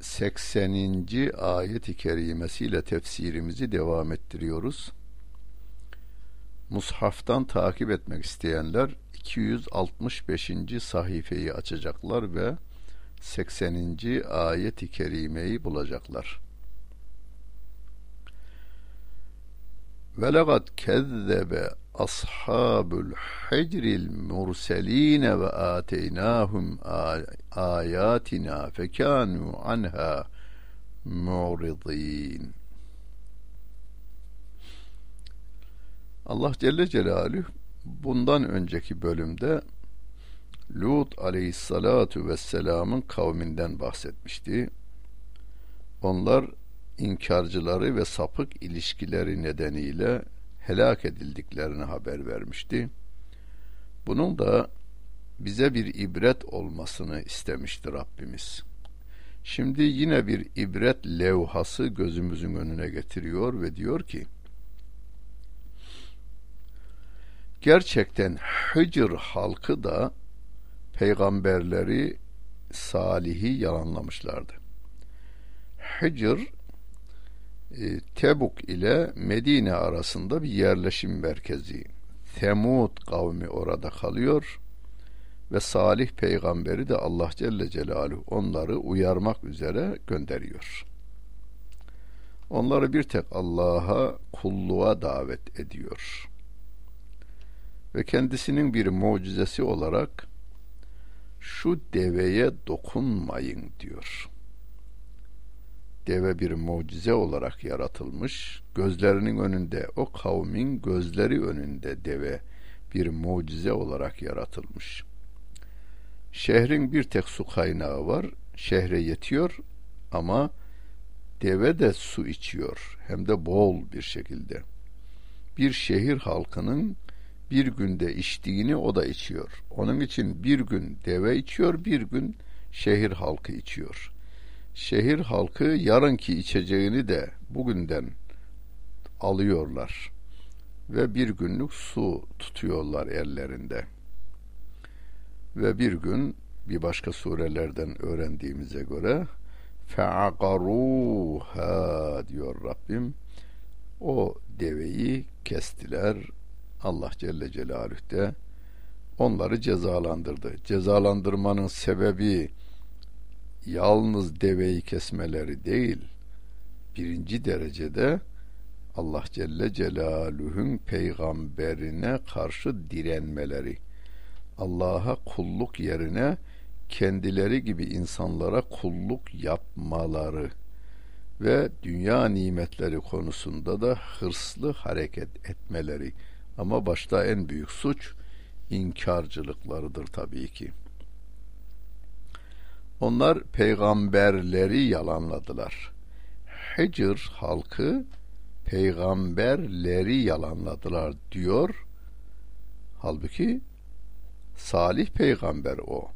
80. ayet-i kerimesiyle tefsirimizi devam ettiriyoruz. Mushaftan takip etmek isteyenler 265. sayfayı açacaklar ve 80. ayet-i kerimeyi bulacaklar. Ve lekad kezzebe ashabul hicril murseline ve ateynahum ayatina fekanu anha mu'ridin. Allah Celle Celaluhu bundan önceki bölümde Lut aleyhissalatu vesselamın kavminden bahsetmişti. Onlar inkarcıları ve sapık ilişkileri nedeniyle helak edildiklerini haber vermişti. Bunun da bize bir ibret olmasını istemişti Rabbimiz. Şimdi yine bir ibret levhası gözümüzün önüne getiriyor ve diyor ki Gerçekten Hicr halkı da peygamberleri salihi yalanlamışlardı. Hicr Tebuk ile Medine arasında bir yerleşim merkezi. Temud kavmi orada kalıyor ve Salih peygamberi de Allah Celle Celaluhu onları uyarmak üzere gönderiyor. Onları bir tek Allah'a kulluğa davet ediyor. Ve kendisinin bir mucizesi olarak şu deveye dokunmayın diyor deve bir mucize olarak yaratılmış. Gözlerinin önünde, o kavmin gözleri önünde deve bir mucize olarak yaratılmış. Şehrin bir tek su kaynağı var. Şehre yetiyor ama deve de su içiyor. Hem de bol bir şekilde. Bir şehir halkının bir günde içtiğini o da içiyor. Onun için bir gün deve içiyor, bir gün şehir halkı içiyor şehir halkı yarınki içeceğini de bugünden alıyorlar ve bir günlük su tutuyorlar ellerinde. Ve bir gün bir başka surelerden öğrendiğimize göre fe'akaruha diyor Rabbim. O deveyi kestiler. Allah Celle Celaluhu de onları cezalandırdı. Cezalandırmanın sebebi yalnız deveyi kesmeleri değil, birinci derecede Allah Celle Celaluhu'nun peygamberine karşı direnmeleri, Allah'a kulluk yerine kendileri gibi insanlara kulluk yapmaları ve dünya nimetleri konusunda da hırslı hareket etmeleri. Ama başta en büyük suç inkarcılıklarıdır tabii ki. Onlar peygamberleri yalanladılar. Hicr halkı peygamberleri yalanladılar diyor. Halbuki salih peygamber o.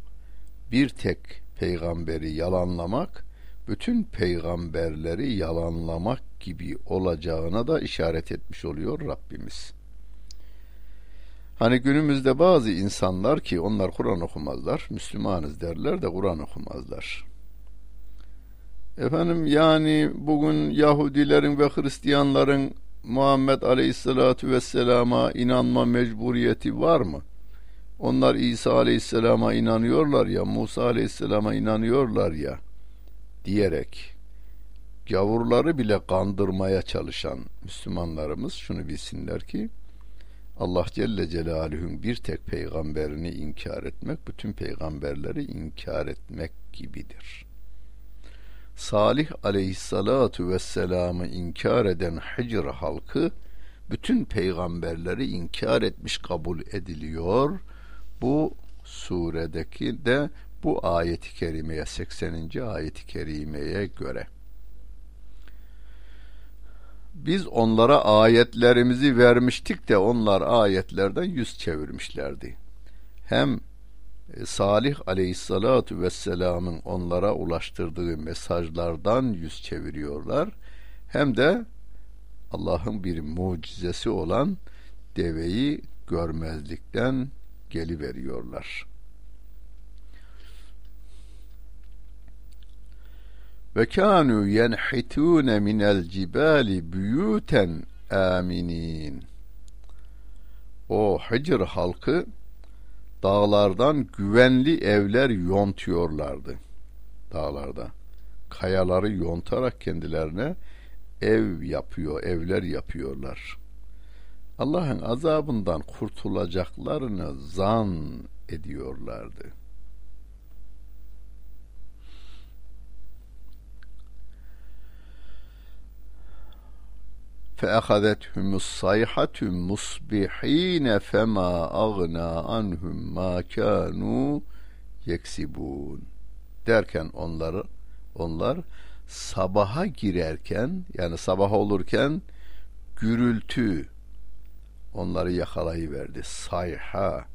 Bir tek peygamberi yalanlamak bütün peygamberleri yalanlamak gibi olacağına da işaret etmiş oluyor Rabbimiz. Hani günümüzde bazı insanlar ki onlar Kur'an okumazlar, Müslümanız derler de Kur'an okumazlar. Efendim yani bugün Yahudilerin ve Hristiyanların Muhammed Aleyhisselatü Vesselam'a inanma mecburiyeti var mı? Onlar İsa Aleyhisselam'a inanıyorlar ya, Musa Aleyhisselam'a inanıyorlar ya diyerek gavurları bile kandırmaya çalışan Müslümanlarımız şunu bilsinler ki Allah Celle Celaluhu'nun bir tek peygamberini inkar etmek bütün peygamberleri inkar etmek gibidir. Salih aleyhissalatu vesselam'ı inkar eden Hicr halkı bütün peygamberleri inkar etmiş kabul ediliyor. Bu suredeki de bu ayeti kerimeye 80. ayeti kerimeye göre. Biz onlara ayetlerimizi vermiştik de onlar ayetlerden yüz çevirmişlerdi. Hem e, Salih aleyhissalatu vesselamın onlara ulaştırdığı mesajlardan yüz çeviriyorlar. Hem de Allah'ın bir mucizesi olan deveyi görmezlikten geliveriyorlar. Ve kânû yenhitûne minel cibali büyüten aminin. O Hicr halkı dağlardan güvenli evler yontuyorlardı. Dağlarda. Kayaları yontarak kendilerine ev yapıyor, evler yapıyorlar. Allah'ın azabından kurtulacaklarını zan ediyorlardı. فأخذتهم الصيحة مصبحين فما أغنى عنهم ما كانوا yeksibun derken onları onlar sabaha girerken yani sabah olurken gürültü onları yakalayıverdi. Sayha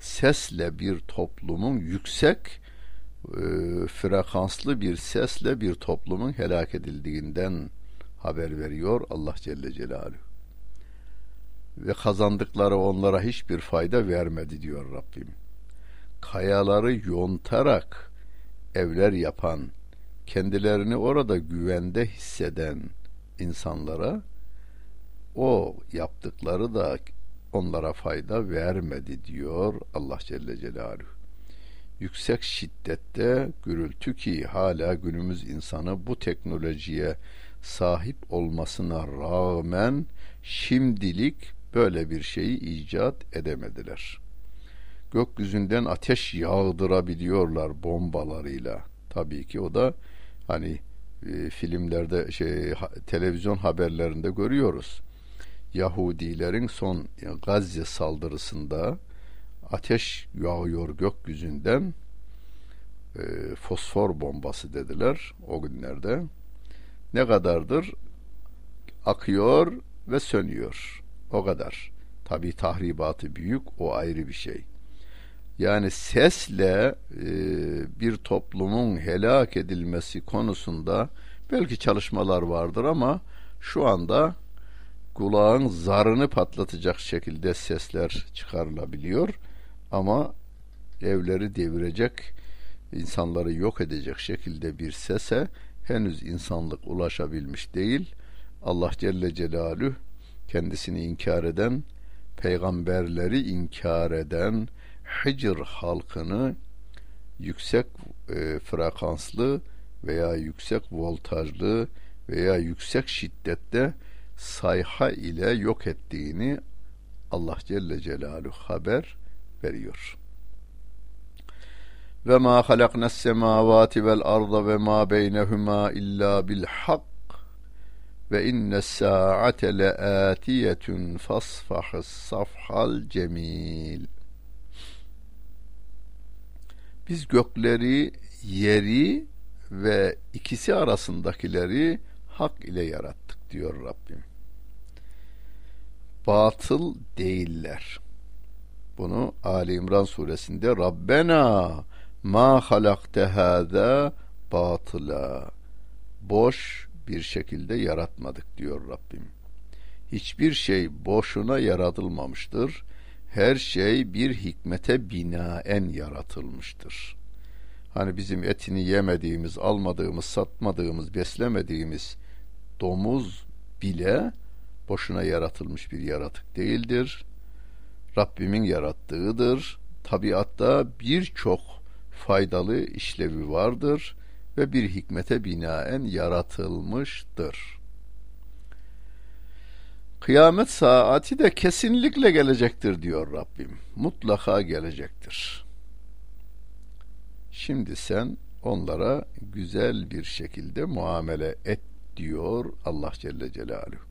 sesle bir toplumun yüksek e, frekanslı bir sesle bir toplumun helak edildiğinden haber veriyor Allah Celle Celaluhu. Ve kazandıkları onlara hiçbir fayda vermedi diyor Rabbim. Kayaları yontarak evler yapan, kendilerini orada güvende hisseden insanlara o yaptıkları da onlara fayda vermedi diyor Allah Celle Celaluhu. Yüksek şiddette gürültü ki hala günümüz insanı bu teknolojiye sahip olmasına rağmen şimdilik böyle bir şeyi icat edemediler. Gökyüzünden ateş yağdırabiliyorlar bombalarıyla. Tabii ki o da hani e, filmlerde şey televizyon haberlerinde görüyoruz. Yahudilerin son Gazze saldırısında ateş yağıyor gökyüzünden e, fosfor bombası dediler o günlerde ne kadardır? Akıyor ve sönüyor. O kadar. Tabi tahribatı büyük, o ayrı bir şey. Yani sesle e, bir toplumun helak edilmesi konusunda belki çalışmalar vardır ama şu anda kulağın zarını patlatacak şekilde sesler çıkarılabiliyor ama evleri devirecek, insanları yok edecek şekilde bir sese henüz insanlık ulaşabilmiş değil. Allah Celle Celaluhu kendisini inkar eden, peygamberleri inkar eden Hicr halkını yüksek e, frekanslı veya yüksek voltajlı veya yüksek şiddette sayha ile yok ettiğini Allah Celle Celaluhu haber veriyor ve ma halaknas semavati vel arda ve ma beynehuma illa bil hak ve inne saate le atiyetun fasfahis safhal cemil biz gökleri yeri ve ikisi arasındakileri hak ile yarattık diyor Rabbim. Batıl değiller. Bunu Ali İmran suresinde Rabbena ma halakte hâzâ batıla boş bir şekilde yaratmadık diyor Rabbim. Hiçbir şey boşuna yaratılmamıştır. Her şey bir hikmete binaen yaratılmıştır. Hani bizim etini yemediğimiz, almadığımız, satmadığımız, beslemediğimiz domuz bile boşuna yaratılmış bir yaratık değildir. Rabbimin yarattığıdır. Tabiatta birçok faydalı işlevi vardır ve bir hikmete binaen yaratılmıştır. Kıyamet saati de kesinlikle gelecektir diyor Rabbim. Mutlaka gelecektir. Şimdi sen onlara güzel bir şekilde muamele et diyor Allah Celle Celaluhu.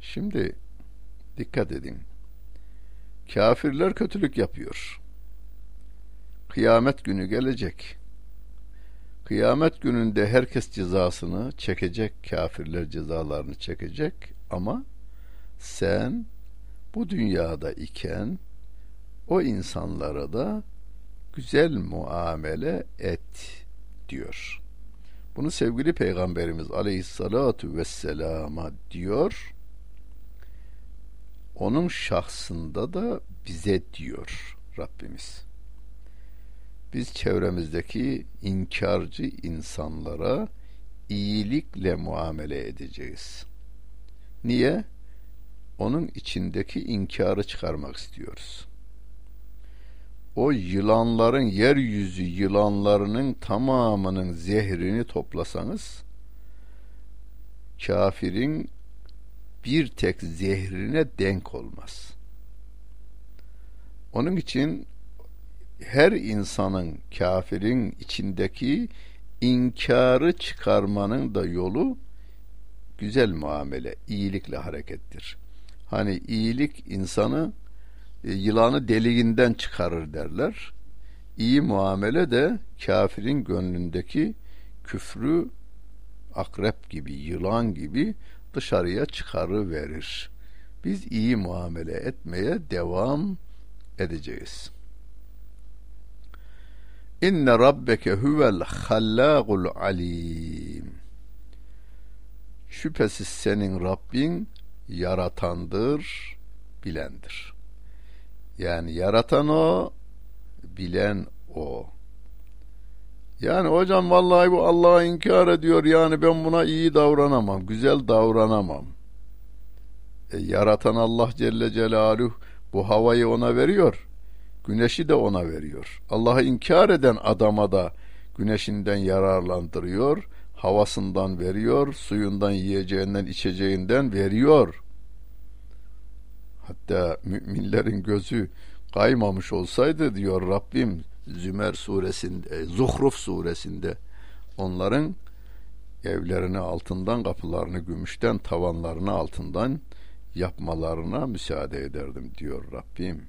Şimdi dikkat edin. Kafirler kötülük yapıyor. Kıyamet günü gelecek. Kıyamet gününde herkes cezasını çekecek, kafirler cezalarını çekecek ama sen bu dünyada iken o insanlara da güzel muamele et diyor. Bunu sevgili Peygamberimiz Aleyhissalatu vesselama diyor. Onun şahsında da bize diyor Rabbimiz. Biz çevremizdeki inkarcı insanlara iyilikle muamele edeceğiz. Niye? Onun içindeki inkarı çıkarmak istiyoruz o yılanların yeryüzü yılanlarının tamamının zehrini toplasanız kafirin bir tek zehrine denk olmaz. Onun için her insanın kafirin içindeki inkarı çıkarmanın da yolu güzel muamele, iyilikle harekettir. Hani iyilik insanı e, yılanı deliğinden çıkarır derler. İyi muamele de kafirin gönlündeki küfrü akrep gibi, yılan gibi dışarıya çıkarı verir. Biz iyi muamele etmeye devam edeceğiz. İnne rabbeke huvel hallâgul alim. Şüphesiz senin Rabbin yaratandır, bilendir. Yani yaratan o, bilen o. Yani hocam vallahi bu Allah'a inkar ediyor yani ben buna iyi davranamam, güzel davranamam. E, yaratan Allah Celle Celaluhu bu havayı ona veriyor. Güneşi de ona veriyor. Allah'ı inkar eden adama da güneşinden yararlandırıyor, havasından veriyor, suyundan yiyeceğinden içeceğinden veriyor hatta müminlerin gözü kaymamış olsaydı diyor Rabbim Zümer suresinde, Zuhruf suresinde onların evlerini altından, kapılarını gümüşten, tavanlarını altından yapmalarına müsaade ederdim diyor Rabbim.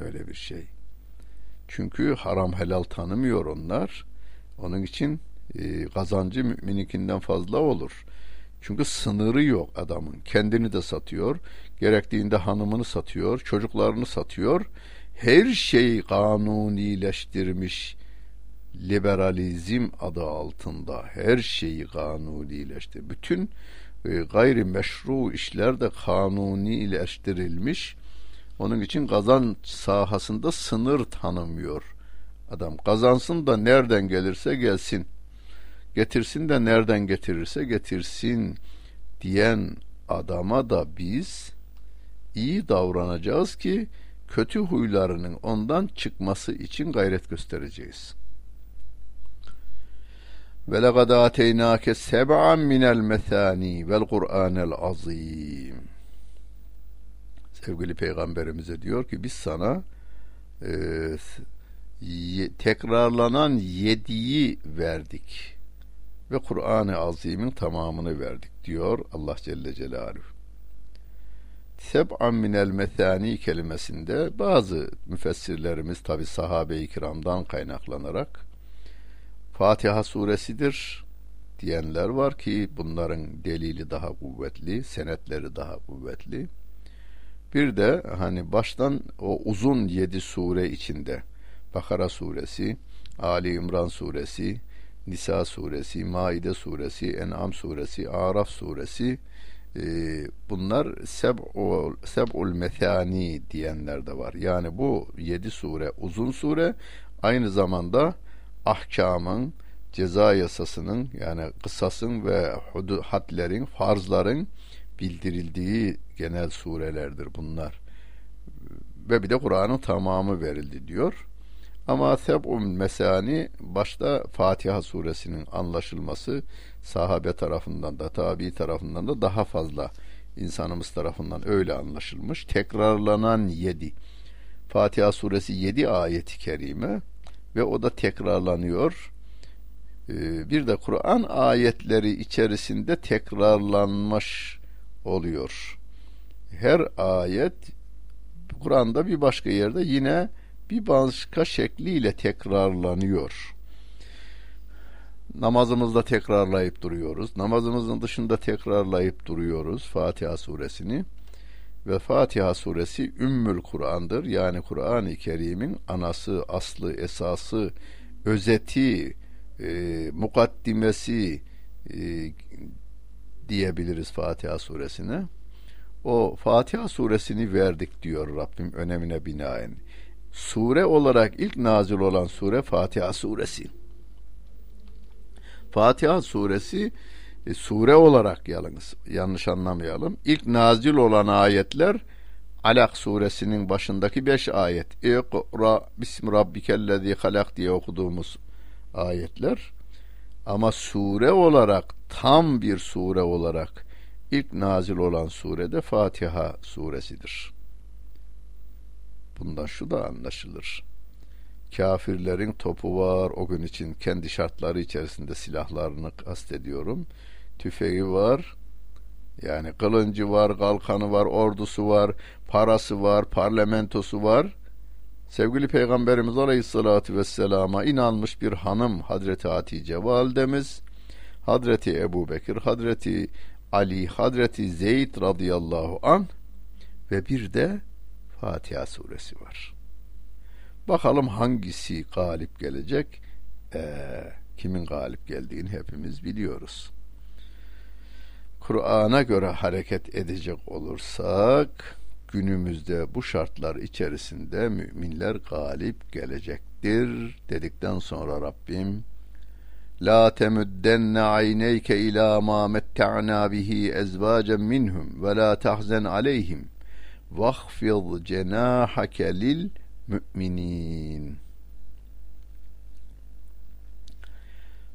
Öyle bir şey. Çünkü haram helal tanımıyor onlar. Onun için e, kazancı müminikinden fazla olur. Çünkü sınırı yok adamın. Kendini de satıyor. Gerektiğinde hanımını satıyor. Çocuklarını satıyor. Her şeyi kanunileştirmiş liberalizm adı altında her şeyi kanunileştir. Bütün e, gayri meşru işler de kanunileştirilmiş. Onun için kazan sahasında sınır tanımıyor. Adam kazansın da nereden gelirse gelsin getirsin de nereden getirirse getirsin diyen adama da biz iyi davranacağız ki kötü huylarının ondan çıkması için gayret göstereceğiz. Ve lekad ateynake seb'an minel methani vel Kur'anel azim. Sevgili peygamberimize diyor ki biz sana e, tekrarlanan yediği verdik ve Kur'an-ı Azim'in tamamını verdik diyor Allah Celle Celaluhu. Seb'an minel methani kelimesinde bazı müfessirlerimiz tabi sahabe-i kiramdan kaynaklanarak Fatiha suresidir diyenler var ki bunların delili daha kuvvetli, senetleri daha kuvvetli. Bir de hani baştan o uzun yedi sure içinde Bakara suresi, Ali İmran suresi, Nisa suresi, Maide suresi, En'am suresi, Araf suresi e, bunlar seb'ul, seb'ul methani diyenler de var. Yani bu yedi sure uzun sure aynı zamanda ahkamın, ceza yasasının yani kısasın ve hudud, hadlerin, farzların bildirildiği genel surelerdir bunlar. Ve bir de Kur'an'ın tamamı verildi diyor. Ama seb'un mesani başta Fatiha suresinin anlaşılması sahabe tarafından da tabi tarafından da daha fazla insanımız tarafından öyle anlaşılmış. Tekrarlanan yedi. Fatiha suresi yedi ayeti kerime ve o da tekrarlanıyor. Ee, bir de Kur'an ayetleri içerisinde tekrarlanmış oluyor. Her ayet Kur'an'da bir başka yerde yine bir başka şekliyle tekrarlanıyor. namazımızda tekrarlayıp duruyoruz. Namazımızın dışında tekrarlayıp duruyoruz Fatiha suresini. Ve Fatiha suresi Ümmül Kur'an'dır. Yani Kur'an-ı Kerim'in anası, aslı, esası, özeti, e, mukaddimesi e, diyebiliriz Fatiha suresine. O Fatiha suresini verdik diyor Rabbim önemine binaen. Sure olarak ilk nazil olan sure Fatiha suresi. Fatiha suresi e, sure olarak yalnız yanlış anlamayalım. İlk nazil olan ayetler Alak suresinin başındaki beş ayet. İkra bismi rabbikellezi halak diye okuduğumuz ayetler. Ama sure olarak tam bir sure olarak ilk nazil olan surede Fatiha suresidir. Bundan şu da anlaşılır. Kafirlerin topu var o gün için kendi şartları içerisinde silahlarını kastediyorum. Tüfeği var, yani kılıncı var, kalkanı var, ordusu var, parası var, parlamentosu var. Sevgili Peygamberimiz Aleyhisselatü Vesselam'a inanmış bir hanım Hazreti Hatice validemiz, Hazreti Ebu Bekir, Hazreti Ali, Hazreti Zeyd radıyallahu an ve bir de Fatiha suresi var. Bakalım hangisi galip gelecek? Ee, kimin galip geldiğini hepimiz biliyoruz. Kur'an'a göre hareket edecek olursak günümüzde bu şartlar içerisinde müminler galip gelecektir dedikten sonra Rabbim La temuddenne ayneyke ila ma metta'na bihi ezvacen minhum ve la tahzen aleyhim vahfid cenahake lil müminin.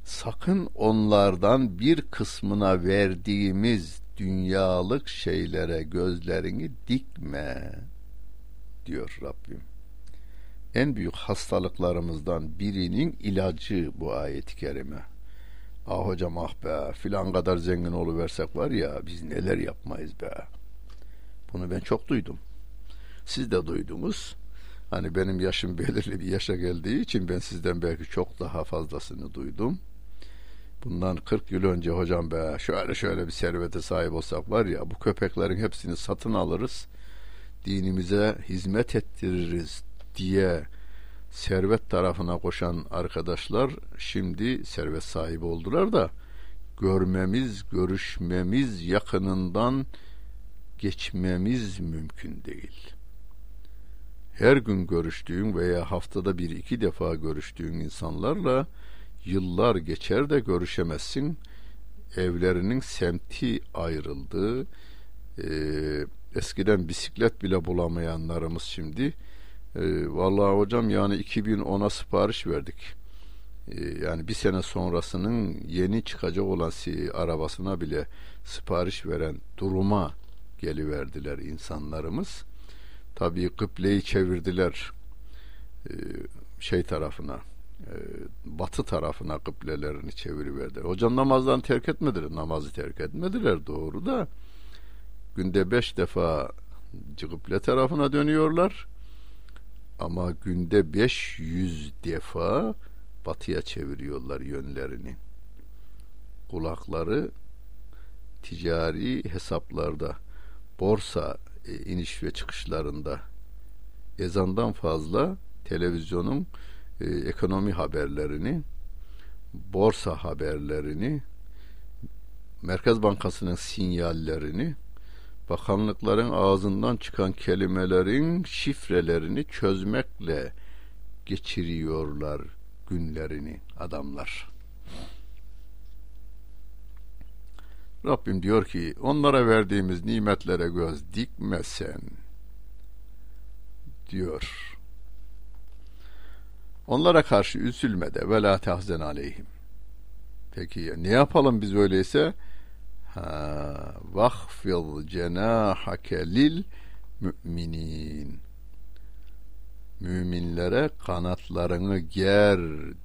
Sakın onlardan bir kısmına verdiğimiz dünyalık şeylere gözlerini dikme diyor Rabbim. En büyük hastalıklarımızdan birinin ilacı bu ayet-i kerime. Ah hocam ah be filan kadar zengin oluversek var ya biz neler yapmayız be. Bunu ben çok duydum. Siz de duydunuz. Hani benim yaşım belirli bir yaşa geldiği için ben sizden belki çok daha fazlasını duydum. Bundan 40 yıl önce hocam be şöyle şöyle bir servete sahip olsak var ya bu köpeklerin hepsini satın alırız. Dinimize hizmet ettiririz diye servet tarafına koşan arkadaşlar şimdi servet sahibi oldular da görmemiz, görüşmemiz, yakınından geçmemiz mümkün değil. Her gün görüştüğün veya haftada bir iki defa görüştüğün insanlarla yıllar geçer de görüşemezsin. Evlerinin semti ayrıldı. Ee, eskiden bisiklet bile bulamayanlarımız şimdi e, vallahi hocam yani 2010'a sipariş verdik. E, yani bir sene sonrasının yeni çıkacak olan arabasına bile sipariş veren duruma geliverdiler insanlarımız. Tabii kıbleyi çevirdiler e, şey tarafına e, batı tarafına kıblelerini çeviriverdiler. Hocam namazdan terk etmediler. Namazı terk etmediler doğru da günde beş defa kıble tarafına dönüyorlar ama günde 500 defa batıya çeviriyorlar yönlerini. Kulakları ticari hesaplarda, borsa e, iniş ve çıkışlarında ezandan fazla televizyonun e, ekonomi haberlerini, borsa haberlerini, Merkez Bankası'nın sinyallerini bakanlıkların ağzından çıkan kelimelerin şifrelerini çözmekle geçiriyorlar günlerini adamlar. Rabbim diyor ki onlara verdiğimiz nimetlere göz dikmesen diyor. Onlara karşı üzülme de ve la tahzen aleyhim. Peki ya ne yapalım biz öyleyse? Ha, vahfil cenahake lil müminin. Müminlere kanatlarını ger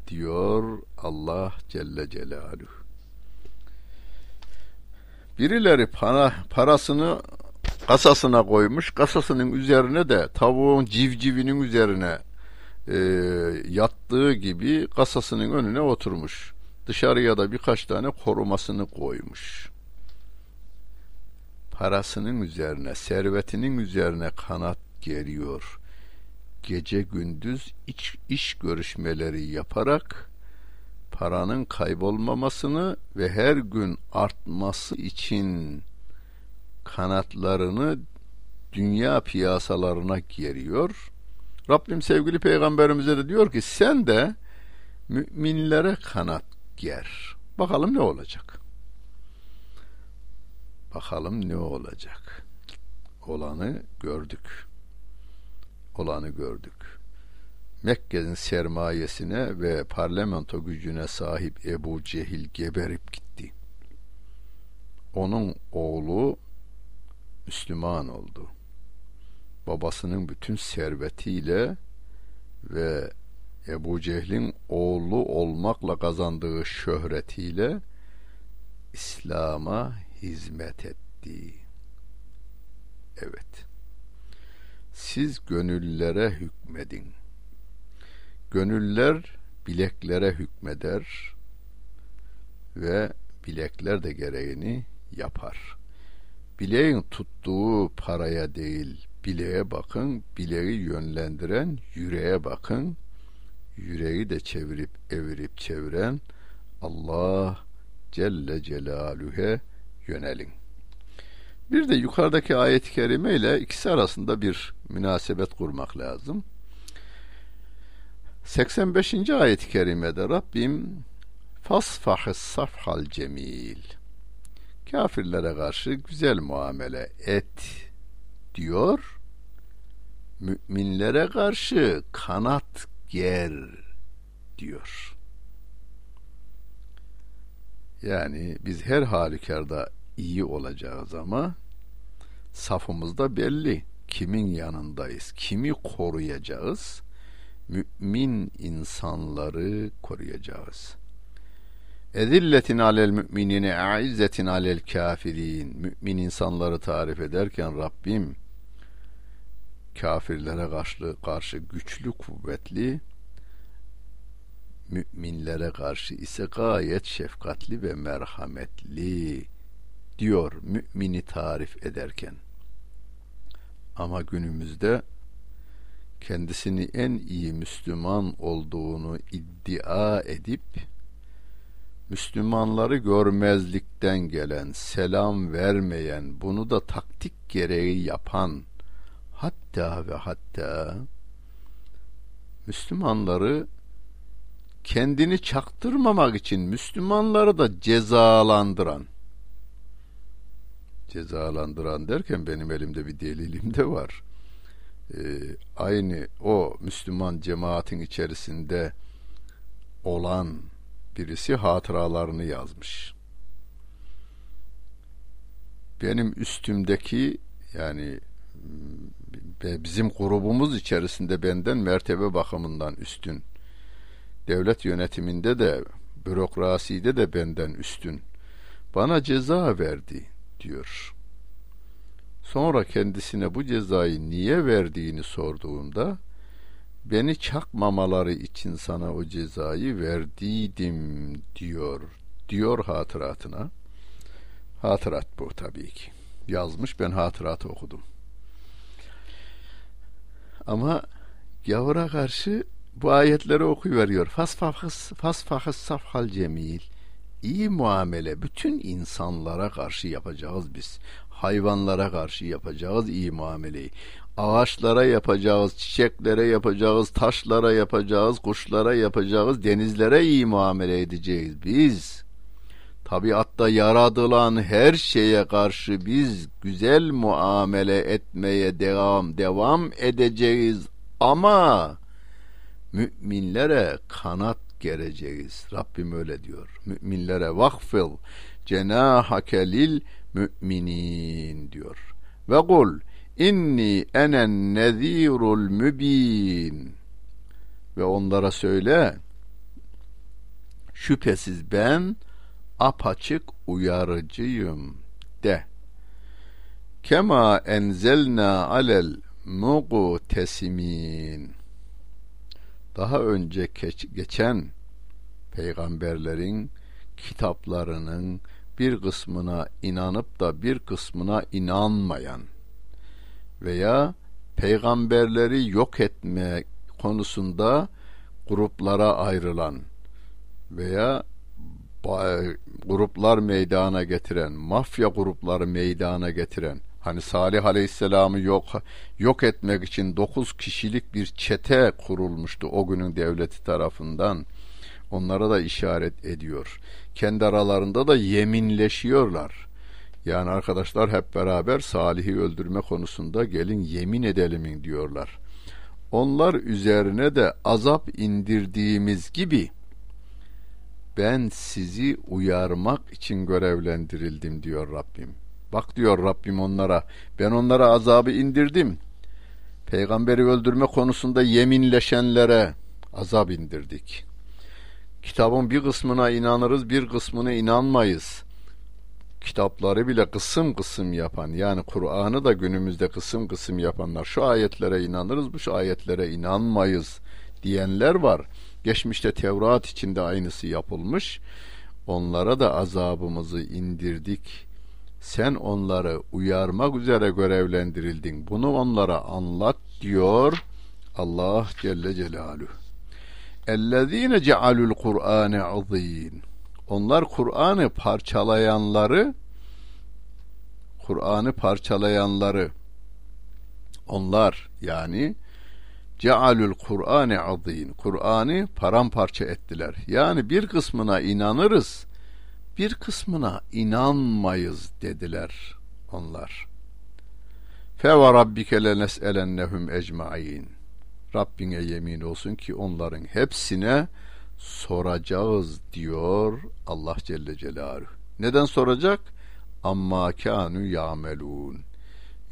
diyor Allah Celle Celaluhu. Birileri para, parasını kasasına koymuş, kasasının üzerine de tavuğun civcivinin üzerine e, yattığı gibi kasasının önüne oturmuş. Dışarıya da birkaç tane korumasını koymuş. Parasının üzerine, servetinin üzerine kanat geriyor. Gece gündüz iç, iş görüşmeleri yaparak paranın kaybolmamasını ve her gün artması için kanatlarını dünya piyasalarına geriyor. Rabbim sevgili peygamberimize de diyor ki sen de müminlere kanat ger. Bakalım ne olacak? Bakalım ne olacak? Olanı gördük. Olanı gördük. Mekke'nin sermayesine ve parlamento gücüne sahip Ebu Cehil geberip gitti. Onun oğlu Müslüman oldu. Babasının bütün servetiyle ve Ebu Cehil'in oğlu olmakla kazandığı şöhretiyle İslam'a hizmet etti. Evet. Siz gönüllere hükmedin. Gönüller bileklere hükmeder ve bilekler de gereğini yapar. Bileğin tuttuğu paraya değil, bileğe bakın, bileği yönlendiren yüreğe bakın, yüreği de çevirip evirip çeviren Allah Celle Celaluhu'ya yönelin. Bir de yukarıdaki ayet-i kerime ile ikisi arasında bir münasebet kurmak lazım. 85. ayet-i kerimede Rabbim fasfahis safhal cemil kafirlere karşı güzel muamele et diyor. Müminlere karşı kanat ger diyor. Yani biz her halükarda iyi olacağız ama safımız da belli. Kimin yanındayız? Kimi koruyacağız? Mümin insanları koruyacağız. Ezilletin alel müminine aizzetin alel kafirin. Mümin insanları tarif ederken Rabbim kafirlere karşı, karşı güçlü, kuvvetli, müminlere karşı ise gayet şefkatli ve merhametli diyor mümini tarif ederken. Ama günümüzde kendisini en iyi Müslüman olduğunu iddia edip Müslümanları görmezlikten gelen, selam vermeyen, bunu da taktik gereği yapan hatta ve hatta Müslümanları kendini çaktırmamak için Müslümanları da cezalandıran cezalandıran derken benim elimde bir delilim de var. Ee, aynı o Müslüman cemaatin içerisinde olan birisi hatıralarını yazmış. Benim üstümdeki yani bizim grubumuz içerisinde benden mertebe bakımından üstün. Devlet yönetiminde de bürokraside de benden üstün. Bana ceza verdi diyor. Sonra kendisine bu cezayı niye verdiğini sorduğunda beni çakmamaları için sana o cezayı verdiydim diyor. Diyor hatıratına. Hatırat bu tabii ki. Yazmış ben hatıratı okudum. Ama gavura karşı bu ayetleri okuyuveriyor. Fasfahıs fasfahıs safhal cemil. İyi muamele bütün insanlara karşı yapacağız biz. Hayvanlara karşı yapacağız iyi muameleyi. Ağaçlara yapacağız, çiçeklere yapacağız, taşlara yapacağız, kuşlara yapacağız, denizlere iyi muamele edeceğiz biz. Tabiatta yaratılan her şeye karşı biz güzel muamele etmeye devam devam edeceğiz ama müminlere kanat gereceğiz. Rabbim öyle diyor. Müminlere vakfil cenahake lil müminin diyor. Ve kul inni enen nezirul mübin ve onlara söyle şüphesiz ben apaçık uyarıcıyım de. Kema enzelna alel muqtesimin daha önce geçen peygamberlerin kitaplarının bir kısmına inanıp da bir kısmına inanmayan veya peygamberleri yok etme konusunda gruplara ayrılan veya gruplar meydana getiren, mafya grupları meydana getiren, hani Salih Aleyhisselam'ı yok yok etmek için dokuz kişilik bir çete kurulmuştu o günün devleti tarafından. Onlara da işaret ediyor. Kendi aralarında da yeminleşiyorlar. Yani arkadaşlar hep beraber Salih'i öldürme konusunda gelin yemin edelimin diyorlar. Onlar üzerine de azap indirdiğimiz gibi ben sizi uyarmak için görevlendirildim diyor Rabbim. Bak diyor Rabbim onlara ben onlara azabı indirdim. Peygamberi öldürme konusunda yeminleşenlere azap indirdik. Kitabın bir kısmına inanırız, bir kısmına inanmayız. Kitapları bile kısım kısım yapan, yani Kur'an'ı da günümüzde kısım kısım yapanlar, şu ayetlere inanırız, bu şu ayetlere inanmayız diyenler var. Geçmişte Tevrat içinde aynısı yapılmış. Onlara da azabımızı indirdik. Sen onları uyarmak üzere görevlendirildin. Bunu onlara anlat diyor Allah Celle Celaluhu. Ellezine cealul Kur'ane azîn. Onlar Kur'an'ı parçalayanları Kur'an'ı parçalayanları onlar yani cealul Kur'ane azîn. Kur'an'ı paramparça ettiler. Yani bir kısmına inanırız, bir kısmına inanmayız dediler onlar. Fe ve rabbike lenes'elennehum ecmaîn. Rabbine yemin olsun ki onların hepsine soracağız diyor Allah Celle Celaluhu. Neden soracak? Amma kanu yamelun.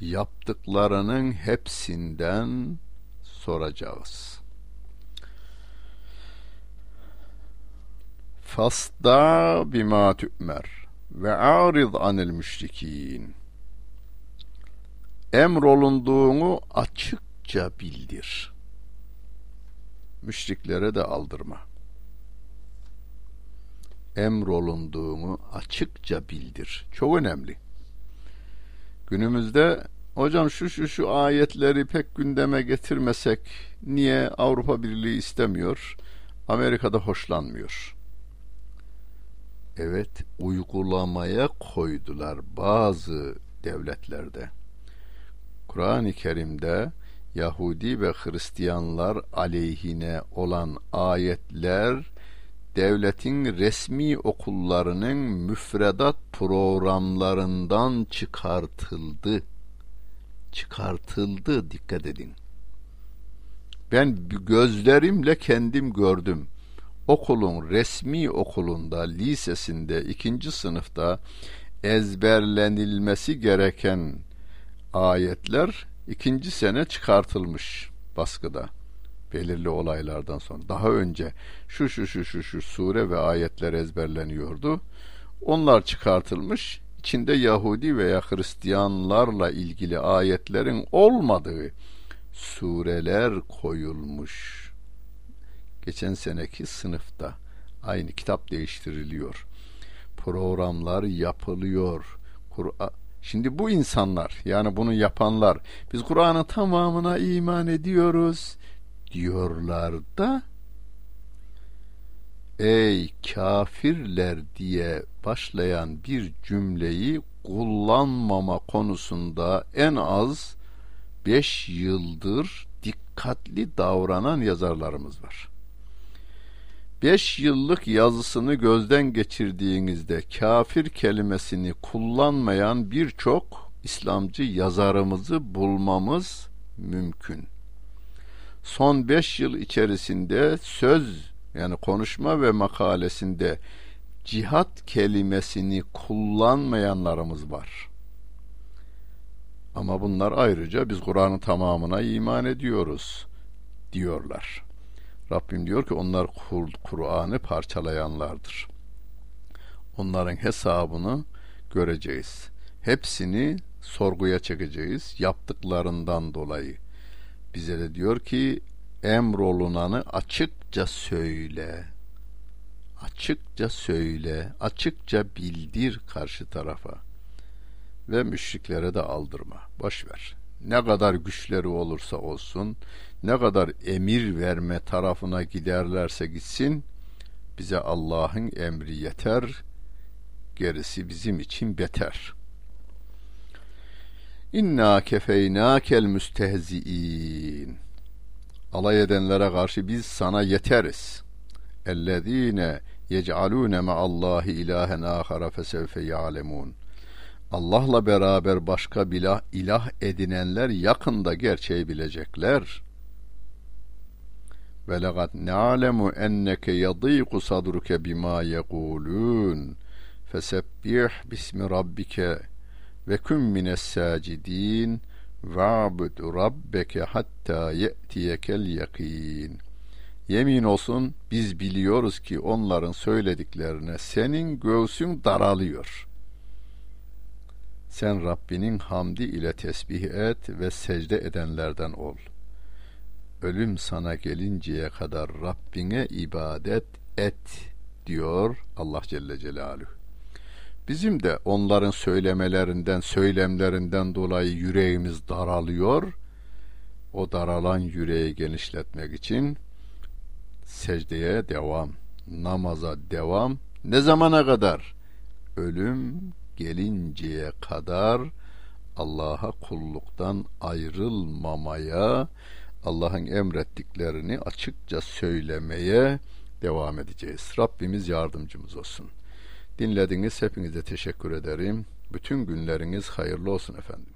Yaptıklarının hepsinden soracağız. Fasda bima tü'mer ve arid anil müşrikin. Emrolunduğunu açıkça bildir. Müşriklere de aldırma. Emrolunduğunu açıkça bildir. Çok önemli. Günümüzde hocam şu şu şu ayetleri pek gündeme getirmesek niye Avrupa Birliği istemiyor? Amerika'da hoşlanmıyor. Evet, uygulamaya koydular bazı devletlerde. Kur'an-ı Kerim'de Yahudi ve Hristiyanlar aleyhine olan ayetler devletin resmi okullarının müfredat programlarından çıkartıldı. Çıkartıldı dikkat edin. Ben gözlerimle kendim gördüm. Okulun resmi okulunda, lisesinde, ikinci sınıfta ezberlenilmesi gereken ayetler ikinci sene çıkartılmış baskıda belirli olaylardan sonra daha önce şu şu şu şu şu sure ve ayetler ezberleniyordu. Onlar çıkartılmış. içinde Yahudi veya Hristiyanlarla ilgili ayetlerin olmadığı sureler koyulmuş. Geçen seneki sınıfta aynı kitap değiştiriliyor. Programlar yapılıyor. Kur'an Şimdi bu insanlar yani bunu yapanlar biz Kur'an'ın tamamına iman ediyoruz diyorlar da ey kafirler diye başlayan bir cümleyi kullanmama konusunda en az beş yıldır dikkatli davranan yazarlarımız var. Beş yıllık yazısını gözden geçirdiğinizde kafir kelimesini kullanmayan birçok İslamcı yazarımızı bulmamız mümkün. Son beş yıl içerisinde söz yani konuşma ve makalesinde cihat kelimesini kullanmayanlarımız var. Ama bunlar ayrıca biz Kur'an'ın tamamına iman ediyoruz diyorlar. Rabbim diyor ki onlar Kur'an'ı parçalayanlardır. Onların hesabını göreceğiz. Hepsini sorguya çekeceğiz yaptıklarından dolayı. Bize de diyor ki emrolunanı açıkça söyle. açıkça söyle, açıkça bildir karşı tarafa ve müşriklere de aldırma. Boş ver. Ne kadar güçleri olursa olsun, ne kadar emir verme tarafına giderlerse gitsin, bize Allah'ın emri yeter, gerisi bizim için beter. İnna kefeynâkel müstehzi'in. Alay edenlere karşı biz sana yeteriz. Ellezîne yec'alûne me'allâhi ilâhen âhara fesevfe ya'lemûn. Allah'la beraber başka bilah, ilah edinenler yakında gerçeği bilecekler. Ve lekad na'lemu enneke yadîku sadruke bima yekulûn. Fesebbih bismi rabbike ve küm mines sacidin va'bud rabbeke hatta ye'tiyekel yakin. Yemin olsun biz biliyoruz ki onların söylediklerine senin göğsün daralıyor.'' Sen Rabbinin hamdi ile tesbih et ve secde edenlerden ol. Ölüm sana gelinceye kadar Rabbine ibadet et diyor Allah Celle Celaluhu. Bizim de onların söylemelerinden, söylemlerinden dolayı yüreğimiz daralıyor. O daralan yüreği genişletmek için secdeye devam, namaza devam. Ne zamana kadar? Ölüm gelinceye kadar Allah'a kulluktan ayrılmamaya, Allah'ın emrettiklerini açıkça söylemeye devam edeceğiz. Rabbimiz yardımcımız olsun. Dinlediniz hepinize teşekkür ederim. Bütün günleriniz hayırlı olsun efendim.